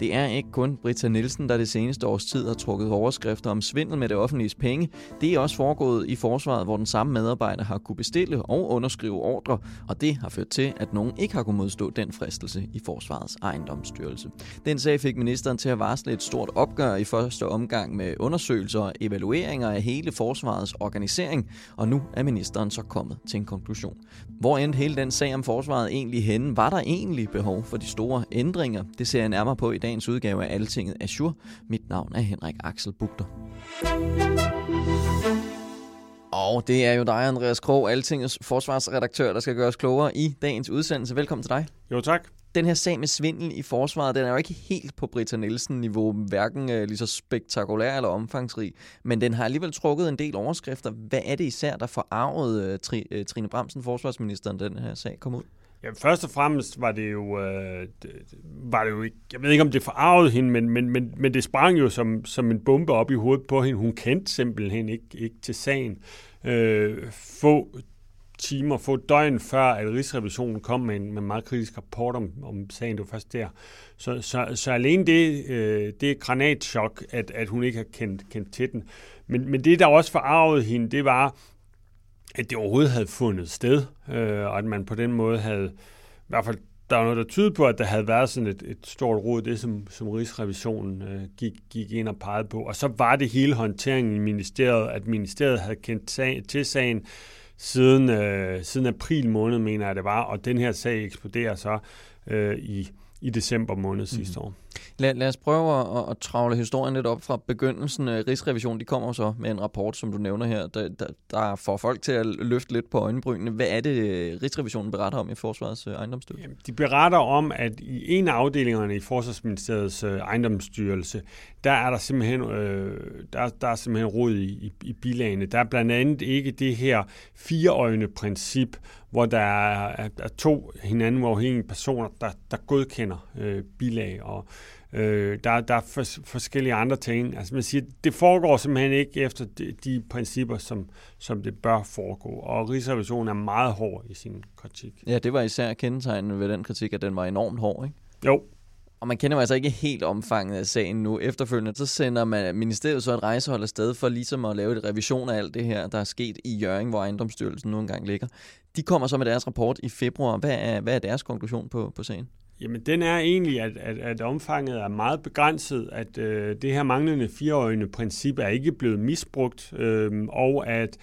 Det er ikke kun Britta Nielsen, der det seneste års tid har trukket overskrifter om svindel med det offentlige penge. Det er også foregået i forsvaret, hvor den samme medarbejder har kunne bestille og underskrive ordre, og det har ført til, at nogen ikke har kunnet modstå den fristelse i forsvarets ejendomsstyrelse. Den sag fik ministeren til at varsle et stort opgør i første omgang med undersøgelser og evalueringer af hele forsvarets organisering, og nu er ministeren så kommet til en konklusion. Hvor endte hele den sag om forsvaret egentlig henne? Var der egentlig behov for de store ændringer? Det ser jeg nærmere på i dagens udgave af Altinget Azure. Mit navn er Henrik Axel Bugter. Og det er jo dig, Andreas Krog, Altingets forsvarsredaktør, der skal gøre os klogere i dagens udsendelse. Velkommen til dig. Jo, tak. Den her sag med svindel i forsvaret, den er jo ikke helt på Britta Nielsen-niveau, hverken øh, lige så spektakulær eller omfangsrig, men den har alligevel trukket en del overskrifter. Hvad er det især, der forarvede øh, Tri, øh, Trine Bramsen, forsvarsministeren, den her sag kom ud? Ja, først og fremmest var det jo, øh, var det jo ikke, jeg ved ikke om det forarvede hende, men, men, men, men det sprang jo som, som en bombe op i hovedet på hende. Hun kendte simpelthen ikke, ikke til sagen. Øh, få timer, få døgn før, at Rigsrevisionen kom med en med meget kritisk rapport om, om sagen. Det var først der. Så, så, så alene det, øh, det er granatschok, at, at hun ikke har kendt, kendt til den. Men, men det, der også forarvede hende, det var, at det overhovedet havde fundet sted, øh, og at man på den måde havde, i hvert fald der var noget, der tyder på, at der havde været sådan et, et stort råd, det som, som Rigsrevisionen øh, gik, gik ind og pegede på. Og så var det hele håndteringen i ministeriet, at ministeriet havde kendt sag, til sagen siden, øh, siden april måned, mener jeg det var, og den her sag eksploderer så øh, i, i december måned sidste mm. år. Lad, lad os prøve at, at travle historien lidt op fra begyndelsen. Øh, Rigsrevisionen de kommer så med en rapport, som du nævner her, der, der, der får folk til at løfte lidt på øjenbrynene. Hvad er det, Rigsrevisionen beretter om i Forsvarets øh, ejendomsstyrelse? De beretter om, at i en af afdelingerne i Forsvarsministeriets øh, ejendomsstyrelse, der er der simpelthen, øh, der, der er simpelthen rod i, i, i bilagene. Der er blandt andet ikke det her fireøjne princip, hvor der er, er to hinanden uafhængige personer, der, der godkender øh, bilag. Og øh, der, der er for, forskellige andre ting. Altså man siger, det foregår simpelthen ikke efter de, de principper, som, som det bør foregå. Og Rigsrevisionen er meget hård i sin kritik. Ja, det var især kendetegnet ved den kritik, at den var enormt hård, ikke? Jo, og man kender jo altså ikke helt omfanget af sagen nu. Efterfølgende så sender man ministeriet så et rejsehold afsted for ligesom at lave et revision af alt det her, der er sket i Jørgen, hvor ejendomsstyrelsen nu engang ligger. De kommer så med deres rapport i februar. Hvad er, hvad er deres konklusion på, på sagen? Jamen, den er egentlig, at, at, at omfanget er meget begrænset, at øh, det her manglende fireøjne princip er ikke blevet misbrugt, øh, og at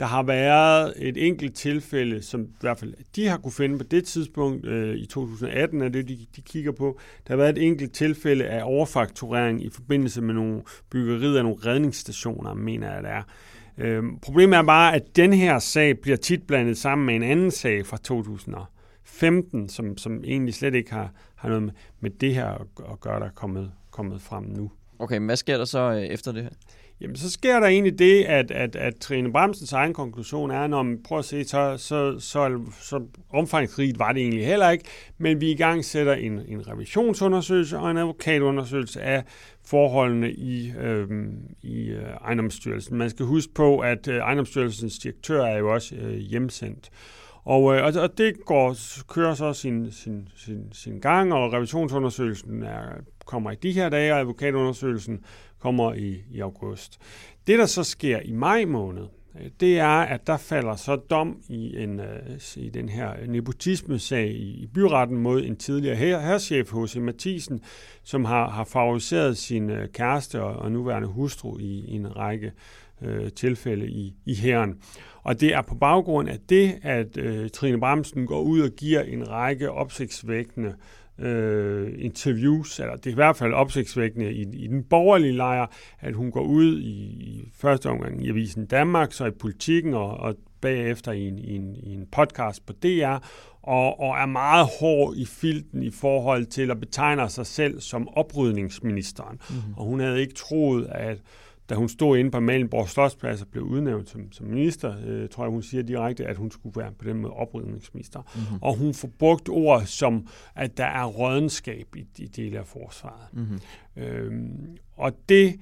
der har været et enkelt tilfælde, som i hvert fald de har kunne finde på det tidspunkt øh, i 2018, er det de, de kigger på. Der har været et enkelt tilfælde af overfakturering i forbindelse med nogle byggerier af nogle redningsstationer, mener jeg det er. Øh, problemet er bare, at den her sag bliver tit blandet sammen med en anden sag fra 2000 15, som, som egentlig slet ikke har, har noget med, med det her at, at gøre, der er kommet, kommet frem nu. Okay, men hvad sker der så øh, efter det her? Jamen, så sker der egentlig det, at, at, at Trine Bremsens egen konklusion er, når man prøver at se, så, så, så, så omfangsrigt var det egentlig heller ikke, men vi i gang sætter en, en revisionsundersøgelse og en advokatundersøgelse af forholdene i, øh, i øh, ejendomsstyrelsen. Man skal huske på, at øh, ejendomsstyrelsens direktør er jo også øh, hjemsendt. Og, øh, altså, og det går, kører så sin, sin, sin, sin gang, og revisionsundersøgelsen er, kommer i de her dage, og advokatundersøgelsen kommer i, i august. Det, der så sker i maj måned, øh, det er, at der falder så dom i, en, øh, i den her nepotisme-sag i, i byretten mod en tidligere her, herrchef, H.C. Mathisen, som har, har favoriseret sin øh, kæreste og, og nuværende hustru i, i en række øh, tilfælde i, i herren. Og det er på baggrund af det, at øh, Trine Bramsen går ud og giver en række opsigtsvækkende øh, interviews, eller det er i hvert fald opsigtsvækkende i, i den borgerlige lejr, at hun går ud i, i første omgang i Avisen Danmark, så i politikken og, og bagefter i en, i en, i en podcast på DR, og, og er meget hård i filten i forhold til at betegne sig selv som oprydningsministeren. Mm-hmm. Og hun havde ikke troet, at da hun stod inde på Malenborg Slottsplads og blev udnævnt som, som minister, øh, tror jeg, hun siger direkte, at hun skulle være på den måde oprydningsminister. Mm-hmm. Og hun får brugt ord som, at der er rådenskab i de dele af forsvaret. Mm-hmm. Øhm, og det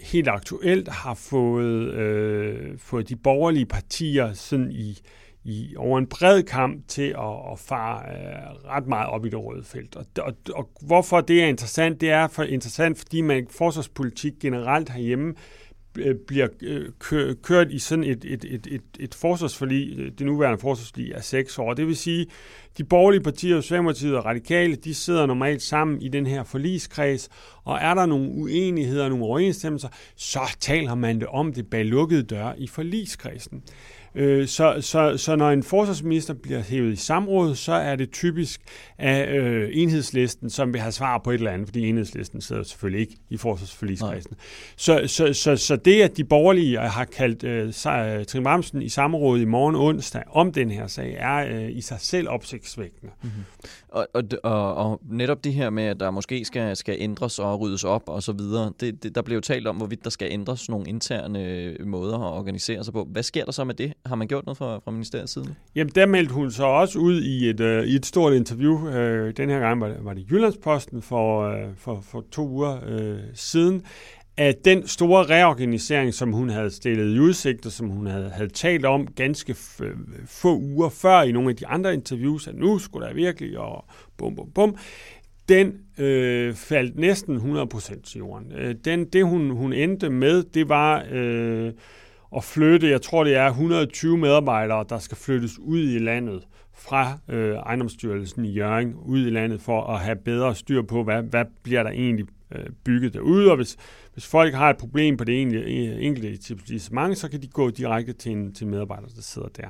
helt aktuelt har fået, øh, fået de borgerlige partier sådan i, i, over en bred kamp til at, at fare øh, ret meget op i det røde felt. Og, og, og hvorfor det er interessant, det er for interessant, fordi man forsvarspolitik generelt herhjemme øh, bliver øh, kørt i sådan et, et, et, et, et forsvarsforlig, øh, det nuværende forsvarsforlig er seks år. Det vil sige, de borgerlige partier, Socialdemokratiet og Radikale, de sidder normalt sammen i den her forligskreds, og er der nogle uenigheder, nogle overensstemmelser, så taler man det om det bag lukkede døre i forligskredsen. Øh, så, så, så når en forsvarsminister bliver hævet i samråd, så er det typisk af øh, enhedslisten, som vil have svar på et eller andet, fordi enhedslisten sidder selvfølgelig ikke i forsvarsforligskredsen. Så, så, så, så det, at de borgerlige har kaldt øh, Trine Bramsen i samråd i morgen onsdag om den her sag, er øh, i sig selv opsigtsvækkende. Mm-hmm. Og, og, og, og netop det her med, at der måske skal, skal ændres og ryddes op og så videre, det, det, der blev jo talt om, hvorvidt der skal ændres nogle interne måder at organisere sig på. Hvad sker der så med det? Har man gjort noget fra, fra ministeriets side? Jamen, der meldte hun så også ud i et, øh, i et stort interview. Øh, den her gang var det, var det Jyllandsposten for, øh, for, for to uger øh, siden, at den store reorganisering, som hun havde stillet i udsigt, og som hun havde, havde talt om ganske øh, få uger før i nogle af de andre interviews, at nu skulle der virkelig, og bum, bum, bum, den øh, faldt næsten 100% til jorden. Den, det, hun, hun endte med, det var øh, at flytte, jeg tror det er 120 medarbejdere, der skal flyttes ud i landet fra øh, ejendomsstyrelsen i Jørgen ud i landet for at have bedre styr på, hvad, hvad bliver der egentlig øh, bygget derude, og hvis, hvis folk har et problem på det enkelte etablissement, så kan de gå direkte til en, til medarbejder, der sidder der.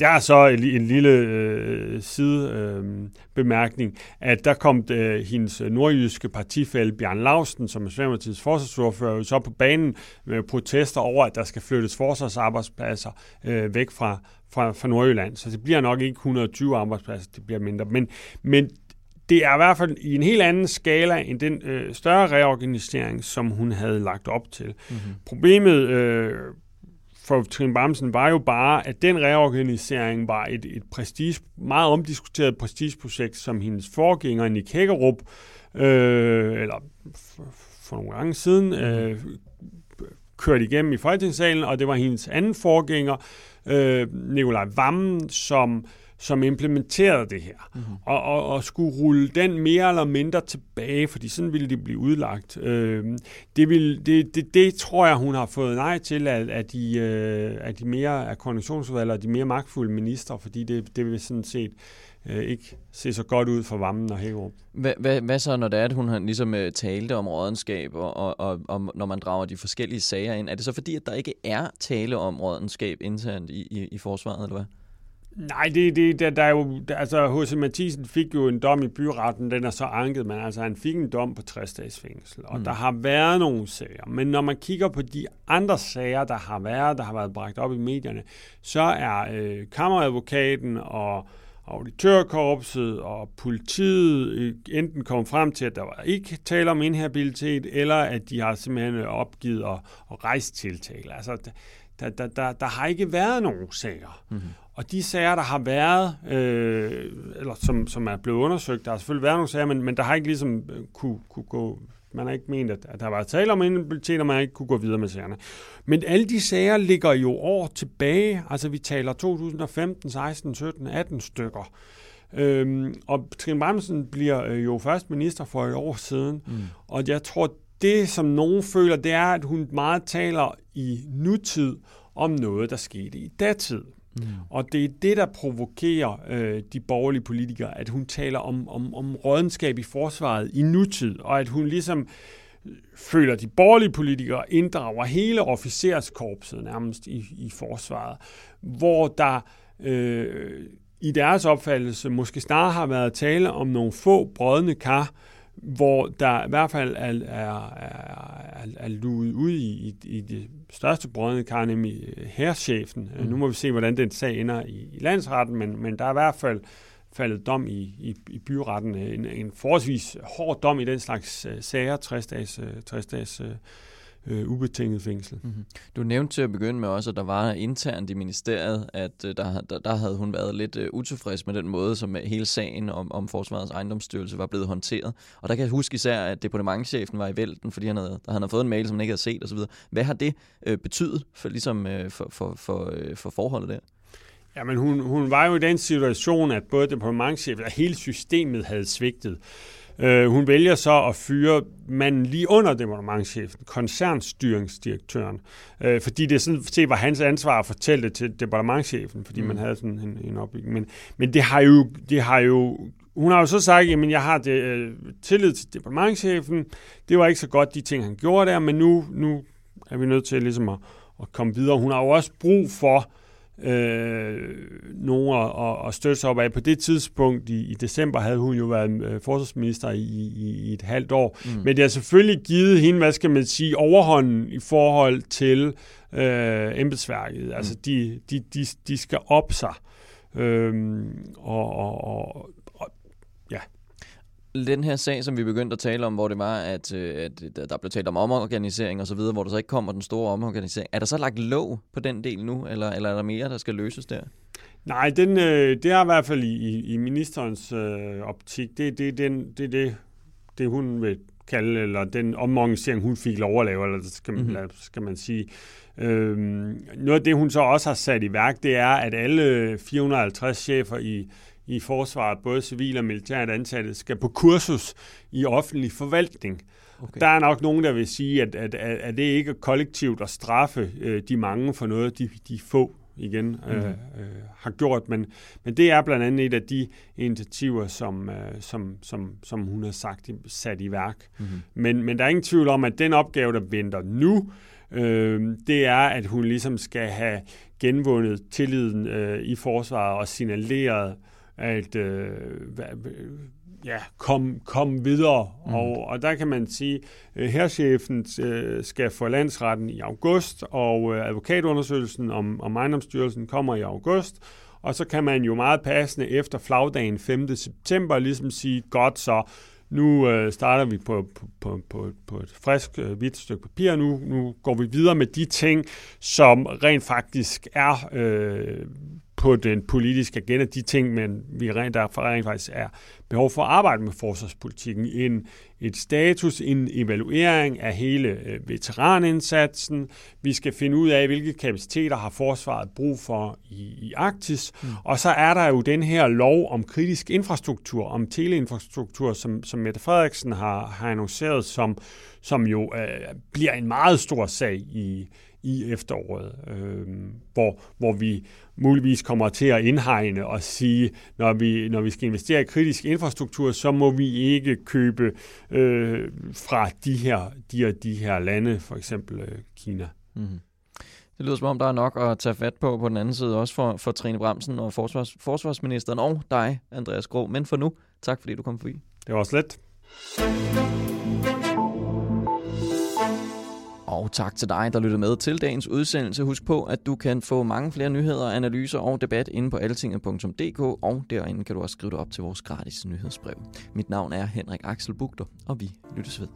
Der er så en, en lille øh, sidebemærkning, øh, at der kom øh, hendes nordjyske partifælde Bjørn Lausten, som er Socialdemokratiets forsvarsordfører, så på banen med protester over, at der skal flyttes forsvarsarbejdspladser øh, væk fra, fra, fra Nordjylland. Så det bliver nok ikke 120 arbejdspladser, det bliver mindre. Men, men det er i hvert fald i en helt anden skala end den øh, større reorganisering, som hun havde lagt op til. Mm-hmm. Problemet øh, for Trine Bamsen var jo bare, at den reorganisering var et, et prestige, meget omdiskuteret prestigeprojekt, som hendes forgænger, Nick Hækkerup, øh, eller for nogle gange siden, mhm. øh, kørte igennem i Folketingssalen, og det var hendes anden forgænger, øh, Nikolaj Vammen, som øh, som implementerede det her, mm-hmm. og, og, og skulle rulle den mere eller mindre tilbage, fordi sådan ville det blive udlagt. Øh, det, vil, det, det, det tror jeg, hun har fået nej til af, af, de, øh, af de mere af koordinationsudvalg og de mere magtfulde minister, fordi det, det vil sådan set øh, ikke se så godt ud for Vammen og Hækkerup. Hvad, hvad, hvad så, når det er, at hun har ligesom øh, talte om rådenskab, og, og, og, og når man drager de forskellige sager ind? Er det så fordi, at der ikke er tale om rådenskab internt i, i, i forsvaret, eller hvad? Nej, det, det, der, der er jo, der, altså H.C. Mathisen fik jo en dom i byretten, den er så anket, men altså han fik en dom på 60 dages fængsel, og mm. der har været nogle sager. Men når man kigger på de andre sager, der har været, der har været bragt op i medierne, så er øh, kammeradvokaten og auditørkorpset og politiet øh, enten kommet frem til, at der var ikke tale om inhabilitet, eller at de har simpelthen opgivet at, at rejse tiltale. Altså, der, der, der, der har ikke været nogen sager. Mm-hmm. Og de sager, der har været, øh, eller som, som er blevet undersøgt, der har selvfølgelig været nogle sager, men, men der har ikke ligesom øh, kunne, kunne gå, man har ikke ment, at, at der var tale om inhabilitet, og man ikke kunne gå videre med sagerne. Men alle de sager ligger jo år tilbage, altså vi taler 2015, 16, 17, 18 stykker. Øhm, og Trine Bremsen bliver øh, jo først minister for et år siden, mm. og jeg tror, det som nogen føler, det er, at hun meget taler i nutid om noget, der skete i datid. Mm. Og det er det, der provokerer øh, de borgerlige politikere, at hun taler om, om, om rådenskab i forsvaret i nutid, og at hun ligesom øh, føler, de borgerlige politikere inddrager hele officerskorpset nærmest i, i forsvaret, hvor der øh, i deres opfattelse måske snarere har været tale om nogle få brødne kar, hvor der i hvert fald er, er, er, er luet ud i, i, i det største brødende kar, nemlig herrchefen. Mm. Nu må vi se, hvordan den sag ender i, i landsretten, men, men der er i hvert fald faldet dom i, i, i byretten. En, en forholdsvis hård dom i den slags uh, sager, 60 dages, uh, 60 dages uh, øh, ubetinget fængsel. Mm-hmm. Du nævnte til at begynde med også, at der var internt i ministeriet, at øh, der, der, der havde hun været lidt øh, utilfreds med den måde, som hele sagen om, om Forsvarets ejendomsstyrelse var blevet håndteret. Og der kan jeg huske især, at departementchefen var i vælten, fordi han havde, han havde fået en mail, som han ikke havde set osv. Hvad har det øh, betydet for, ligesom, øh, for, for, for, øh, for forholdet der? Jamen, hun, hun var jo i den situation, at både departementchefen og hele systemet havde svigtet. Øh, hun vælger så at fyre manden lige under departementchefen, koncernstyringsdirektøren, øh, fordi det sådan set var hans ansvar at fortælle det til departementchefen, fordi mm. man havde sådan en, en opbygning. Men, men det har jo, det har jo hun har jo så sagt, at jeg har det, øh, tillid til departementchefen. Det var ikke så godt, de ting, han gjorde der, men nu, nu er vi nødt til ligesom at, at komme videre. Hun har jo også brug for øh, nogen at, at støtte sig op af. På det tidspunkt i, i december havde hun jo været øh, forsvarsminister i, i, i et halvt år. Mm. Men det har selvfølgelig givet hende, hvad skal man sige, overhånden i forhold til øh, embedsværket. Mm. Altså de, de, de, de skal op sig. Øh, og, og, og, den her sag, som vi begyndte at tale om, hvor det var, at, øh, at der blev talt om omorganisering og så videre, hvor der så ikke kommer den store omorganisering. Er der så lagt låg på den del nu, eller, eller er der mere, der skal løses der? Nej, den, øh, det er i hvert fald i, i ministerens øh, optik. Det er det, den, det, det, det, hun vil kalde, eller den omorganisering, hun fik lov at lave, eller skal man, mm-hmm. skal man sige. Øhm, noget af det, hun så også har sat i værk, det er, at alle 450 chefer i i forsvaret, både civil og militært ansatte, skal på kursus i offentlig forvaltning. Okay. Der er nok nogen, der vil sige, at, at, at, at det ikke er kollektivt at straffe øh, de mange for noget, de, de få igen mm. øh, øh, har gjort. Men, men det er blandt andet et af de initiativer, som, øh, som, som, som hun har sagt sat i værk. Mm. Men, men der er ingen tvivl om, at den opgave, der venter nu, øh, det er, at hun ligesom skal have genvundet tilliden øh, i forsvaret og signaleret at øh, ja, komme kom videre. Mm. Og, og der kan man sige, at herrchefen øh, skal for landsretten i august, og øh, advokatundersøgelsen om, om ejendomsstyrelsen kommer i august. Og så kan man jo meget passende efter flagdagen 5. september ligesom sige, godt så, nu øh, starter vi på, på, på, på, på et frisk øh, hvidt stykke papir. Nu, nu går vi videre med de ting, som rent faktisk er øh, på den politiske agenda, de ting, men vi rent, der rent faktisk er behov for at arbejde med forsvarspolitikken. En, et status, en evaluering af hele øh, veteranindsatsen. Vi skal finde ud af, hvilke kapaciteter har forsvaret brug for i, i Arktis. Mm. Og så er der jo den her lov om kritisk infrastruktur, om teleinfrastruktur, som, som Mette Frederiksen har, har annonceret, som, som jo øh, bliver en meget stor sag i, i efteråret, øh, hvor, hvor vi muligvis kommer til at indhegne og sige, når vi, når vi skal investere i kritisk infrastruktur, så må vi ikke købe øh, fra de her, de her, de her lande, for eksempel øh, Kina. Mm-hmm. Det lyder som om, der er nok at tage fat på på den anden side, også for, for Trine Bremsen og forsvars, forsvarsministeren og dig, Andreas Grå. Men for nu, tak fordi du kom forbi. Det var også Og tak til dig, der lyttede med til dagens udsendelse. Husk på, at du kan få mange flere nyheder, analyser og debat inde på altinget.dk, og derinde kan du også skrive dig op til vores gratis nyhedsbrev. Mit navn er Henrik Axel Bugter, og vi lyttes ved.